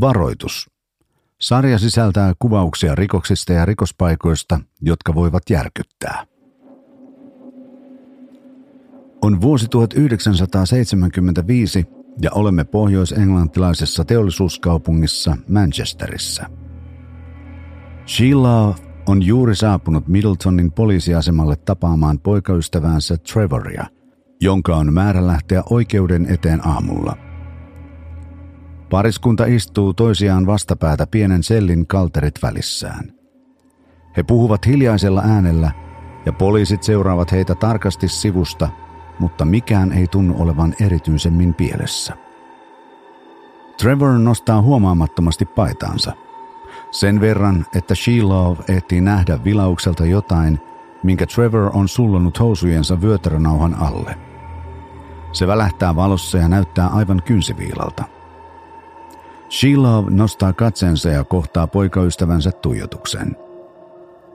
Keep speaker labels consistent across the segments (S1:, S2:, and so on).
S1: Varoitus. Sarja sisältää kuvauksia rikoksista ja rikospaikoista, jotka voivat järkyttää. On vuosi 1975 ja olemme pohjois-englantilaisessa teollisuuskaupungissa Manchesterissa. Sheila on juuri saapunut Middletonin poliisiasemalle tapaamaan poikaystäväänsä Trevoria, jonka on määrä lähteä oikeuden eteen aamulla – Pariskunta istuu toisiaan vastapäätä pienen sellin kalterit välissään. He puhuvat hiljaisella äänellä ja poliisit seuraavat heitä tarkasti sivusta, mutta mikään ei tunnu olevan erityisemmin pielessä. Trevor nostaa huomaamattomasti paitaansa. Sen verran, että She-Love ehtii nähdä vilaukselta jotain, minkä Trevor on sullonut housujensa vyötärönauhan alle. Se välähtää valossa ja näyttää aivan kynsiviilalta – Sheila nostaa katsensa ja kohtaa poikaystävänsä tuijotuksen.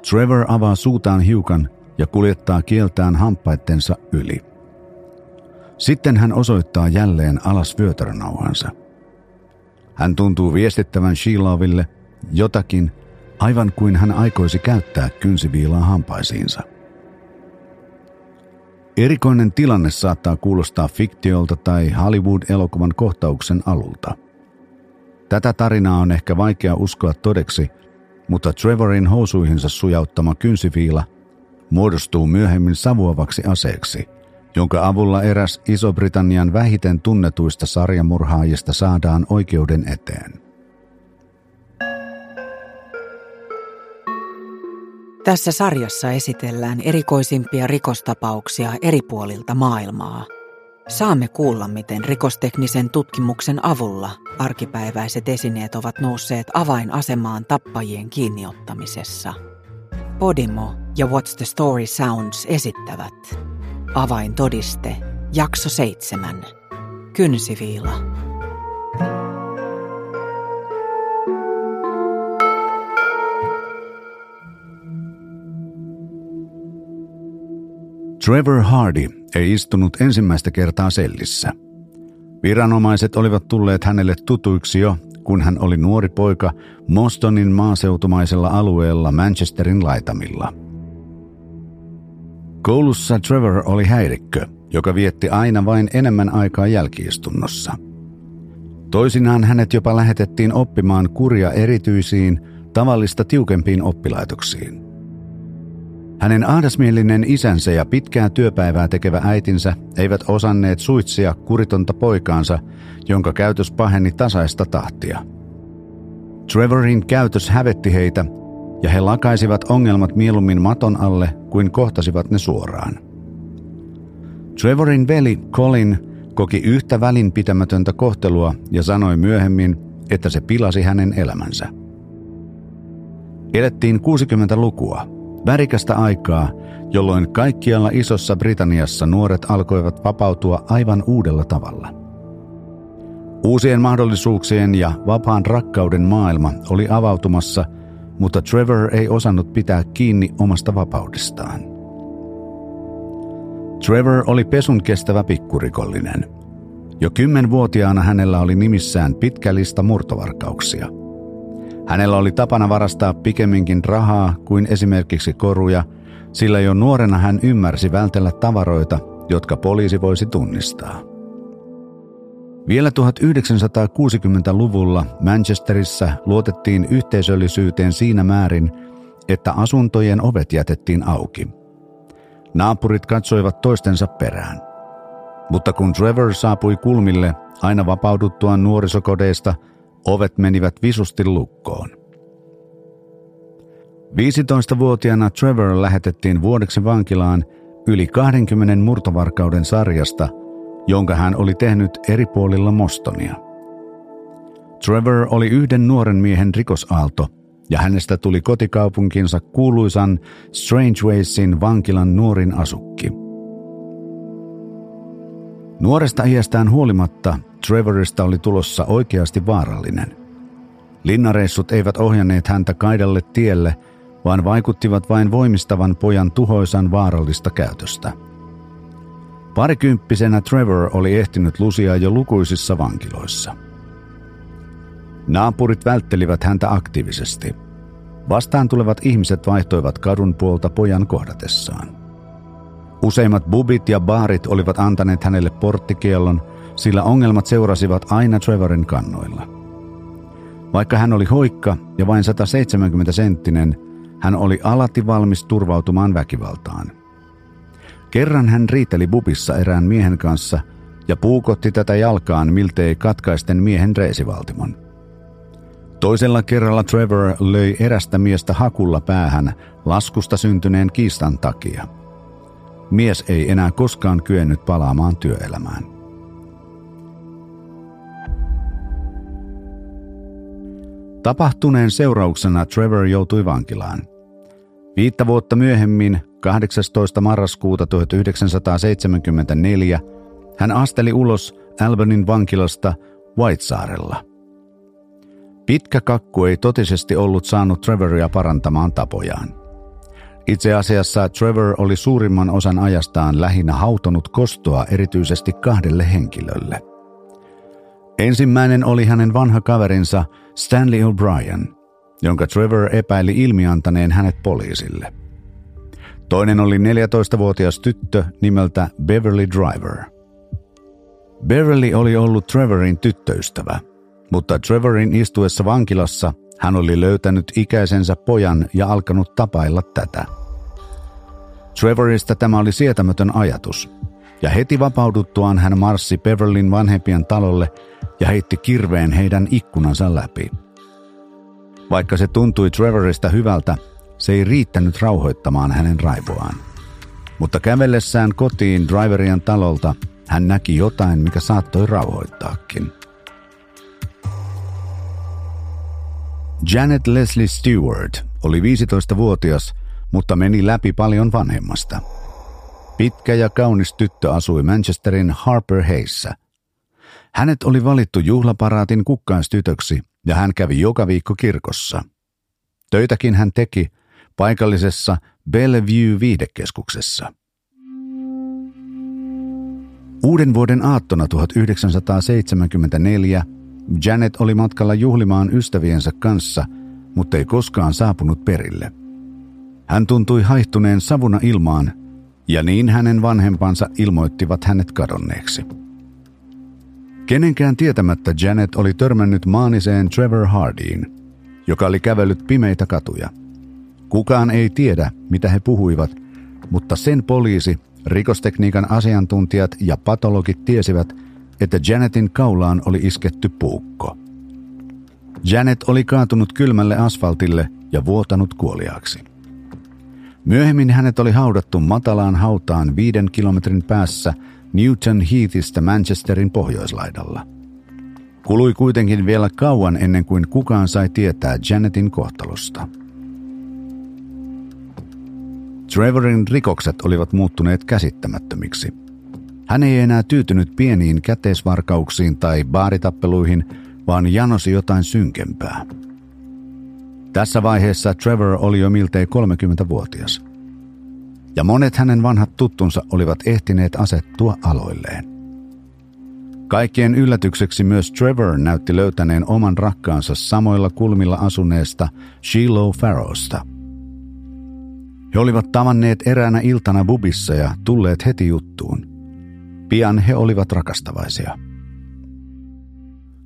S1: Trevor avaa suutaan hiukan ja kuljettaa kieltään hampaittensa yli. Sitten hän osoittaa jälleen alas vyötärönauhansa. Hän tuntuu viestittävän Sheilaville jotakin, aivan kuin hän aikoisi käyttää kynsiviilaa hampaisiinsa. Erikoinen tilanne saattaa kuulostaa fiktiolta tai Hollywood-elokuvan kohtauksen alulta – Tätä tarinaa on ehkä vaikea uskoa todeksi, mutta Trevorin housuihinsa sujauttama kynsiviila muodostuu myöhemmin savuavaksi aseeksi, jonka avulla eräs Iso-Britannian vähiten tunnetuista sarjamurhaajista saadaan oikeuden eteen.
S2: Tässä sarjassa esitellään erikoisimpia rikostapauksia eri puolilta maailmaa – Saamme kuulla, miten rikosteknisen tutkimuksen avulla arkipäiväiset esineet ovat nousseet avainasemaan tappajien kiinniottamisessa. Podimo ja What's the Story Sounds esittävät Avaintodiste, jakso 7. Kynsiviila.
S1: Trevor Hardy ei istunut ensimmäistä kertaa sellissä. Viranomaiset olivat tulleet hänelle tutuiksi jo, kun hän oli nuori poika Mostonin maaseutumaisella alueella Manchesterin laitamilla. Koulussa Trevor oli häirikkö, joka vietti aina vain enemmän aikaa jälkiistunnossa. Toisinaan hänet jopa lähetettiin oppimaan kuria erityisiin, tavallista tiukempiin oppilaitoksiin. Hänen ahdasmielinen isänsä ja pitkää työpäivää tekevä äitinsä eivät osanneet suitsia kuritonta poikaansa, jonka käytös paheni tasaista tahtia. Trevorin käytös hävetti heitä, ja he lakaisivat ongelmat mieluummin maton alle kuin kohtasivat ne suoraan. Trevorin veli Colin koki yhtä välinpitämätöntä kohtelua ja sanoi myöhemmin, että se pilasi hänen elämänsä. Elettiin 60-lukua – Värikästä aikaa, jolloin kaikkialla Isossa Britanniassa nuoret alkoivat vapautua aivan uudella tavalla. Uusien mahdollisuuksien ja vapaan rakkauden maailma oli avautumassa, mutta Trevor ei osannut pitää kiinni omasta vapaudestaan. Trevor oli pesun kestävä pikkurikollinen. Jo kymmenvuotiaana hänellä oli nimissään pitkä lista murtovarkauksia – Hänellä oli tapana varastaa pikemminkin rahaa kuin esimerkiksi koruja, sillä jo nuorena hän ymmärsi vältellä tavaroita, jotka poliisi voisi tunnistaa. Vielä 1960-luvulla Manchesterissa luotettiin yhteisöllisyyteen siinä määrin, että asuntojen ovet jätettiin auki. Naapurit katsoivat toistensa perään. Mutta kun Trevor saapui kulmille aina vapauduttuaan nuorisokodeista – Ovet menivät visusti lukkoon. 15-vuotiaana Trevor lähetettiin vuodeksi vankilaan yli 20 murtovarkauden sarjasta, jonka hän oli tehnyt eri puolilla Mostonia. Trevor oli yhden nuoren miehen rikosaalto, ja hänestä tuli kotikaupunkinsa kuuluisan Waysin vankilan nuorin asukki. Nuoresta iästään huolimatta Trevorista oli tulossa oikeasti vaarallinen. Linnareissut eivät ohjanneet häntä kaidalle tielle, vaan vaikuttivat vain voimistavan pojan tuhoisan vaarallista käytöstä. Parikymppisenä Trevor oli ehtinyt lusia jo lukuisissa vankiloissa. Naapurit välttelivät häntä aktiivisesti. Vastaan tulevat ihmiset vaihtoivat kadun puolta pojan kohdatessaan. Useimmat bubit ja baarit olivat antaneet hänelle porttikiellon, sillä ongelmat seurasivat aina Trevorin kannoilla. Vaikka hän oli hoikka ja vain 170 senttinen, hän oli alati valmis turvautumaan väkivaltaan. Kerran hän riiteli bubissa erään miehen kanssa ja puukotti tätä jalkaan miltei katkaisten miehen reisivaltimon. Toisella kerralla Trevor löi erästä miestä hakulla päähän laskusta syntyneen kiistan takia. Mies ei enää koskaan kyennyt palaamaan työelämään. Tapahtuneen seurauksena Trevor joutui vankilaan. Viittä vuotta myöhemmin, 18. marraskuuta 1974, hän asteli ulos Albanin vankilasta Whitesaarella. Pitkä kakku ei totisesti ollut saanut Trevoria parantamaan tapojaan. Itse asiassa Trevor oli suurimman osan ajastaan lähinnä hautonut kostoa erityisesti kahdelle henkilölle. Ensimmäinen oli hänen vanha kaverinsa Stanley O'Brien, jonka Trevor epäili ilmiantaneen hänet poliisille. Toinen oli 14-vuotias tyttö nimeltä Beverly Driver. Beverly oli ollut Trevorin tyttöystävä, mutta Trevorin istuessa vankilassa hän oli löytänyt ikäisensä pojan ja alkanut tapailla tätä. Trevorista tämä oli sietämätön ajatus, ja heti vapauduttuaan hän marssi Beverlin vanhempien talolle ja heitti kirveen heidän ikkunansa läpi. Vaikka se tuntui Trevorista hyvältä, se ei riittänyt rauhoittamaan hänen raivoaan. Mutta kävellessään kotiin Driverian talolta hän näki jotain, mikä saattoi rauhoittaakin. Janet Leslie Stewart oli 15-vuotias, mutta meni läpi paljon vanhemmasta. Pitkä ja kaunis tyttö asui Manchesterin Harper Heissä. Hänet oli valittu juhlaparaatin kukkaistytöksi ja hän kävi joka viikko kirkossa. Töitäkin hän teki paikallisessa Bellevue viidekeskuksessa. Uuden vuoden aattona 1974 Janet oli matkalla juhlimaan ystäviensä kanssa, mutta ei koskaan saapunut perille. Hän tuntui haihtuneen savuna ilmaan, ja niin hänen vanhempansa ilmoittivat hänet kadonneeksi. Kenenkään tietämättä Janet oli törmännyt maaniseen Trevor Hardyin, joka oli kävellyt pimeitä katuja. Kukaan ei tiedä, mitä he puhuivat, mutta sen poliisi, rikostekniikan asiantuntijat ja patologit tiesivät, että Janetin kaulaan oli isketty puukko. Janet oli kaatunut kylmälle asfaltille ja vuotanut kuoliaaksi. Myöhemmin hänet oli haudattu matalaan hautaan viiden kilometrin päässä Newton Heathistä Manchesterin pohjoislaidalla. Kului kuitenkin vielä kauan ennen kuin kukaan sai tietää Janetin kohtalosta. Trevorin rikokset olivat muuttuneet käsittämättömiksi – hän ei enää tyytynyt pieniin käteisvarkauksiin tai baaritappeluihin, vaan janosi jotain synkempää. Tässä vaiheessa Trevor oli jo miltei 30-vuotias. Ja monet hänen vanhat tuttunsa olivat ehtineet asettua aloilleen. Kaikkien yllätykseksi myös Trevor näytti löytäneen oman rakkaansa samoilla kulmilla asuneesta Shiloh Farrowsta. He olivat tavanneet eräänä iltana bubissa ja tulleet heti juttuun – Pian he olivat rakastavaisia.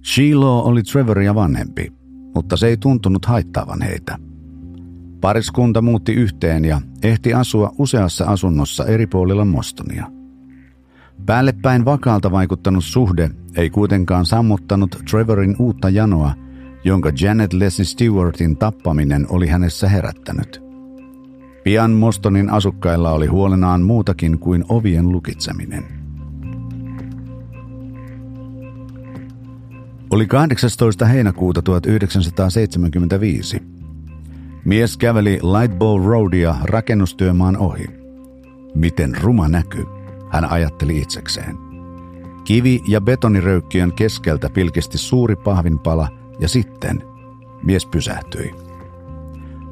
S1: Shiloh oli Trevoria vanhempi, mutta se ei tuntunut haittaavan heitä. Pariskunta muutti yhteen ja ehti asua useassa asunnossa eri puolilla Mostonia. Päällepäin vakaalta vaikuttanut suhde ei kuitenkaan sammuttanut Trevorin uutta janoa, jonka Janet Leslie Stewartin tappaminen oli hänessä herättänyt. Pian Mostonin asukkailla oli huolenaan muutakin kuin ovien lukitseminen – Oli 18. heinäkuuta 1975. Mies käveli Lightbow Roadia rakennustyömaan ohi. Miten ruma näky, hän ajatteli itsekseen. Kivi- ja betoniröykkiön keskeltä pilkisti suuri pahvinpala ja sitten mies pysähtyi.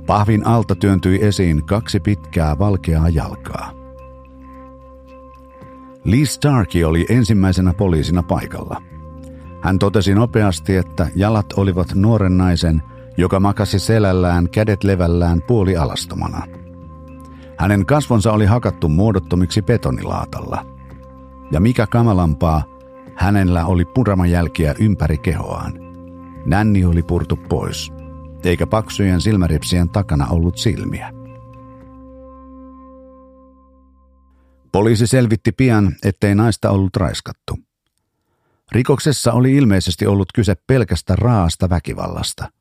S1: Pahvin alta työntyi esiin kaksi pitkää valkeaa jalkaa. Lee Starkey oli ensimmäisenä poliisina paikalla – Hän totesi nopeasti, että jalat olivat nuoren naisen, joka makasi selällään kädet levällään puoli alastomana. Hänen kasvonsa oli hakattu muodottomiksi betonilaatalla. Ja mikä kamalampaa, hänellä oli puramajälkiä ympäri kehoaan. Nänni oli purtu pois, eikä paksujen silmäripsien takana ollut silmiä. Poliisi selvitti pian, ettei naista ollut raiskattu. Rikoksessa oli ilmeisesti ollut kyse pelkästä raasta väkivallasta.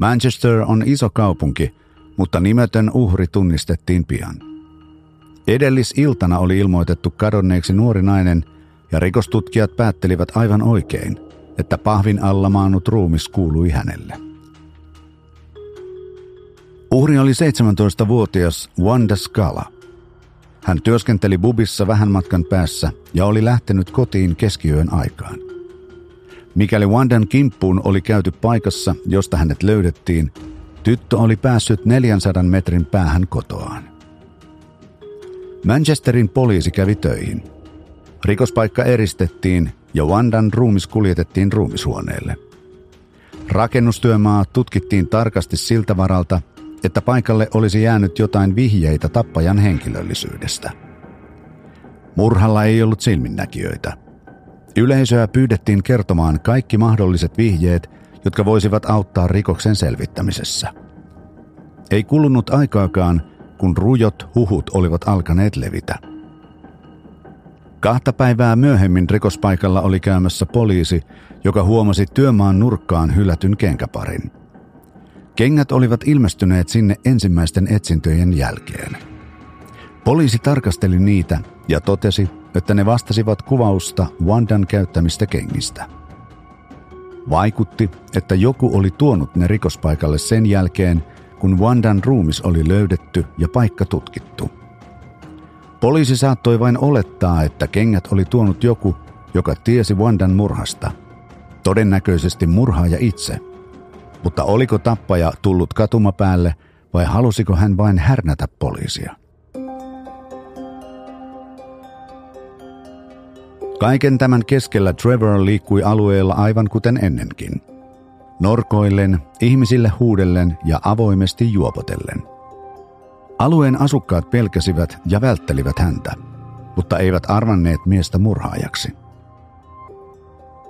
S1: Manchester on iso kaupunki, mutta nimetön uhri tunnistettiin pian. Edellisiltana oli ilmoitettu kadonneeksi nuori nainen ja rikostutkijat päättelivät aivan oikein, että pahvin alla maannut ruumis kuului hänelle. Uhri oli 17-vuotias Wanda Scala. Hän työskenteli bubissa vähän matkan päässä ja oli lähtenyt kotiin keskiyön aikaan. Mikäli Wandan kimppuun oli käyty paikassa, josta hänet löydettiin, tyttö oli päässyt 400 metrin päähän kotoaan. Manchesterin poliisi kävi töihin. Rikospaikka eristettiin ja Wandan ruumis kuljetettiin ruumishuoneelle. Rakennustyömaa tutkittiin tarkasti siltä varalta, että paikalle olisi jäänyt jotain vihjeitä tappajan henkilöllisyydestä. Murhalla ei ollut silminnäkijöitä. Yleisöä pyydettiin kertomaan kaikki mahdolliset vihjeet, jotka voisivat auttaa rikoksen selvittämisessä. Ei kulunut aikaakaan, kun rujot huhut olivat alkaneet levitä. Kahta päivää myöhemmin rikospaikalla oli käymässä poliisi, joka huomasi työmaan nurkkaan hylätyn kenkäparin – Kengät olivat ilmestyneet sinne ensimmäisten etsintöjen jälkeen. Poliisi tarkasteli niitä ja totesi, että ne vastasivat kuvausta Wandan käyttämistä kengistä. Vaikutti, että joku oli tuonut ne rikospaikalle sen jälkeen, kun Wandan ruumis oli löydetty ja paikka tutkittu. Poliisi saattoi vain olettaa, että kengät oli tuonut joku, joka tiesi Wandan murhasta. Todennäköisesti murhaaja itse – mutta oliko tappaja tullut katumapäälle vai halusiko hän vain härnätä poliisia? Kaiken tämän keskellä Trevor liikkui alueella aivan kuten ennenkin. Norkoillen, ihmisille huudellen ja avoimesti juopotellen. Alueen asukkaat pelkäsivät ja välttelivät häntä, mutta eivät arvanneet miestä murhaajaksi.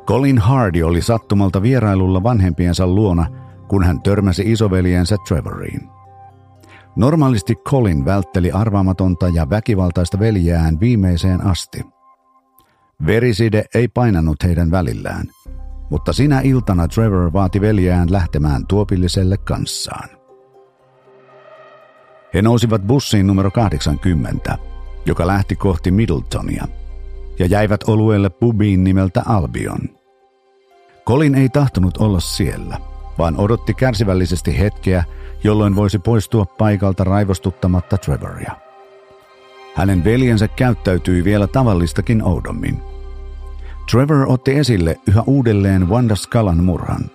S1: Colin Hardy oli sattumalta vierailulla vanhempiensa luona, kun hän törmäsi isoveljensä Trevoriin. Normaalisti Colin vältteli arvaamatonta ja väkivaltaista veljeään viimeiseen asti. Veriside ei painanut heidän välillään, mutta sinä iltana Trevor vaati veljeään lähtemään tuopilliselle kanssaan. He nousivat bussiin numero 80, joka lähti kohti Middletonia, ja jäivät olueelle pubiin nimeltä Albion – Colin ei tahtonut olla siellä, vaan odotti kärsivällisesti hetkeä, jolloin voisi poistua paikalta raivostuttamatta Trevoria. Hänen veljensä käyttäytyi vielä tavallistakin oudommin. Trevor otti esille yhä uudelleen Wanda Scalan murhan.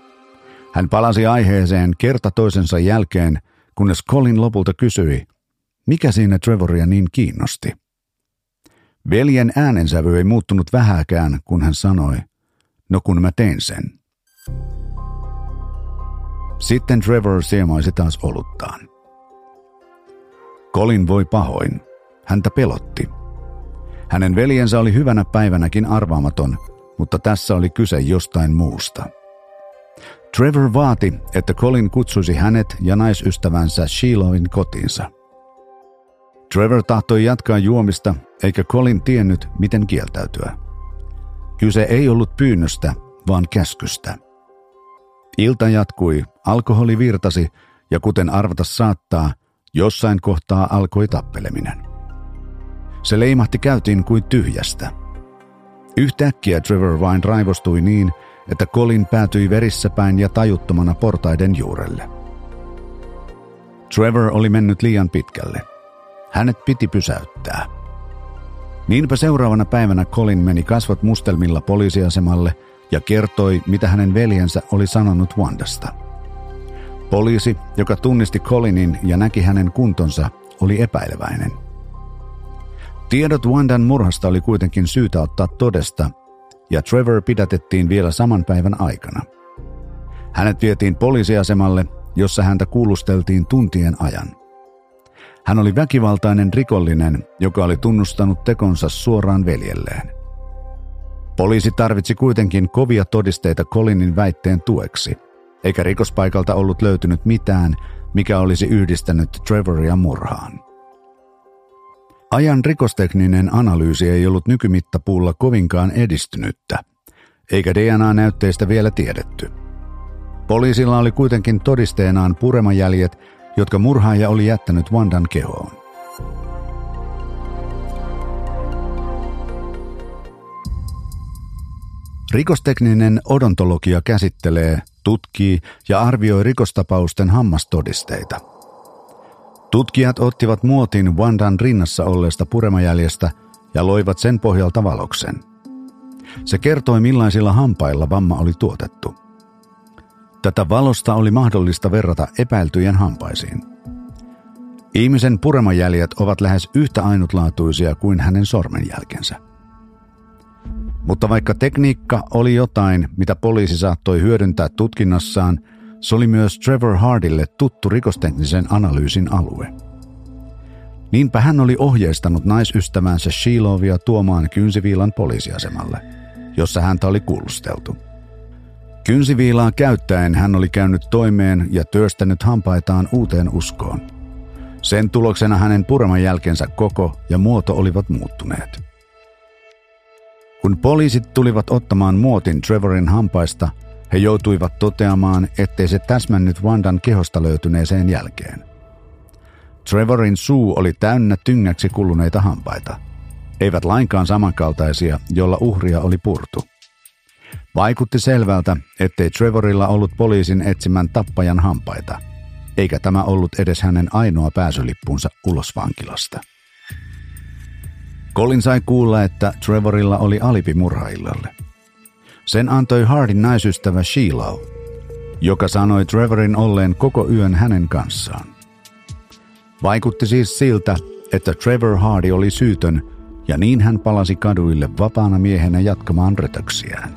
S1: Hän palasi aiheeseen kerta toisensa jälkeen, kunnes Colin lopulta kysyi, mikä siinä Trevoria niin kiinnosti. Veljen äänensävy ei muuttunut vähäkään, kun hän sanoi – No kun mä teen sen. Sitten Trevor siemaisi taas oluttaan. Colin voi pahoin. Häntä pelotti. Hänen veljensä oli hyvänä päivänäkin arvaamaton, mutta tässä oli kyse jostain muusta. Trevor vaati, että Colin kutsuisi hänet ja naisystävänsä Sheiloin kotiinsa. Trevor tahtoi jatkaa juomista, eikä Colin tiennyt, miten kieltäytyä. Kyse ei ollut pyynnöstä, vaan käskystä. Ilta jatkui, alkoholi virtasi ja kuten arvata saattaa, jossain kohtaa alkoi tappeleminen. Se leimahti käytiin kuin tyhjästä. Yhtäkkiä Trevor vain raivostui niin, että Colin päätyi verissä päin ja tajuttomana portaiden juurelle. Trevor oli mennyt liian pitkälle. Hänet piti pysäyttää. Niinpä seuraavana päivänä Colin meni kasvot mustelmilla poliisiasemalle ja kertoi, mitä hänen veljensä oli sanonut Wandasta. Poliisi, joka tunnisti Colinin ja näki hänen kuntonsa, oli epäileväinen. Tiedot Wandan murhasta oli kuitenkin syytä ottaa todesta, ja Trevor pidätettiin vielä saman päivän aikana. Hänet vietiin poliisiasemalle, jossa häntä kuulusteltiin tuntien ajan. Hän oli väkivaltainen rikollinen, joka oli tunnustanut tekonsa suoraan veljelleen. Poliisi tarvitsi kuitenkin kovia todisteita Colinin väitteen tueksi, eikä rikospaikalta ollut löytynyt mitään, mikä olisi yhdistänyt Trevoria murhaan. Ajan rikostekninen analyysi ei ollut nykymittapuulla kovinkaan edistynyttä, eikä DNA-näytteistä vielä tiedetty. Poliisilla oli kuitenkin todisteenaan puremajäljet, jotka murhaaja oli jättänyt Vandan kehoon. Rikostekninen odontologia käsittelee, tutkii ja arvioi rikostapausten hammastodisteita – Tutkijat ottivat muotin Wandan rinnassa olleesta puremajäljestä ja loivat sen pohjalta valoksen. Se kertoi millaisilla hampailla vamma oli tuotettu. Tätä valosta oli mahdollista verrata epäiltyjen hampaisiin. Ihmisen puremajäljet ovat lähes yhtä ainutlaatuisia kuin hänen sormenjälkensä. Mutta vaikka tekniikka oli jotain, mitä poliisi saattoi hyödyntää tutkinnassaan – se oli myös Trevor Hardille tuttu rikosteknisen analyysin alue. Niinpä hän oli ohjeistanut naisystävänsä Sheilovia tuomaan kynsiviilan poliisiasemalle, jossa häntä oli kuulusteltu. Kynsiviilaa käyttäen hän oli käynyt toimeen ja työstänyt hampaitaan uuteen uskoon. Sen tuloksena hänen pureman jälkensä koko ja muoto olivat muuttuneet. Kun poliisit tulivat ottamaan muotin Trevorin hampaista – he joutuivat toteamaan, ettei se täsmännyt Wandan kehosta löytyneeseen jälkeen. Trevorin suu oli täynnä tyngäksi kuluneita hampaita. Eivät lainkaan samankaltaisia, jolla uhria oli purtu. Vaikutti selvältä, ettei Trevorilla ollut poliisin etsimän tappajan hampaita, eikä tämä ollut edes hänen ainoa pääsylippunsa ulos vankilasta. Colin sai kuulla, että Trevorilla oli alipi murhaillalle. Sen antoi Hardin naisystävä Sheila, joka sanoi Trevorin olleen koko yön hänen kanssaan. Vaikutti siis siltä, että Trevor Hardy oli syytön ja niin hän palasi kaduille vapaana miehenä jatkamaan rötöksiään.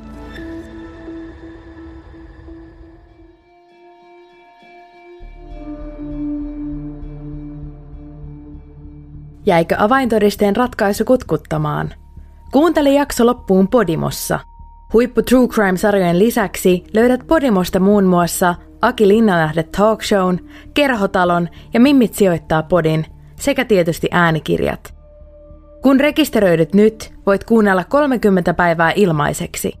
S3: Jäikö avaintodisteen ratkaisu kutkuttamaan? Kuuntele jakso loppuun Podimossa – Huippu True Crime-sarjojen lisäksi löydät Podimosta muun muassa Aki Linnanähde Talk Shown, Kerhotalon ja Mimmit sijoittaa podin sekä tietysti äänikirjat. Kun rekisteröidyt nyt, voit kuunnella 30 päivää ilmaiseksi.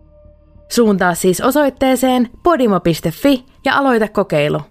S3: Suuntaa siis osoitteeseen podimo.fi ja aloita kokeilu.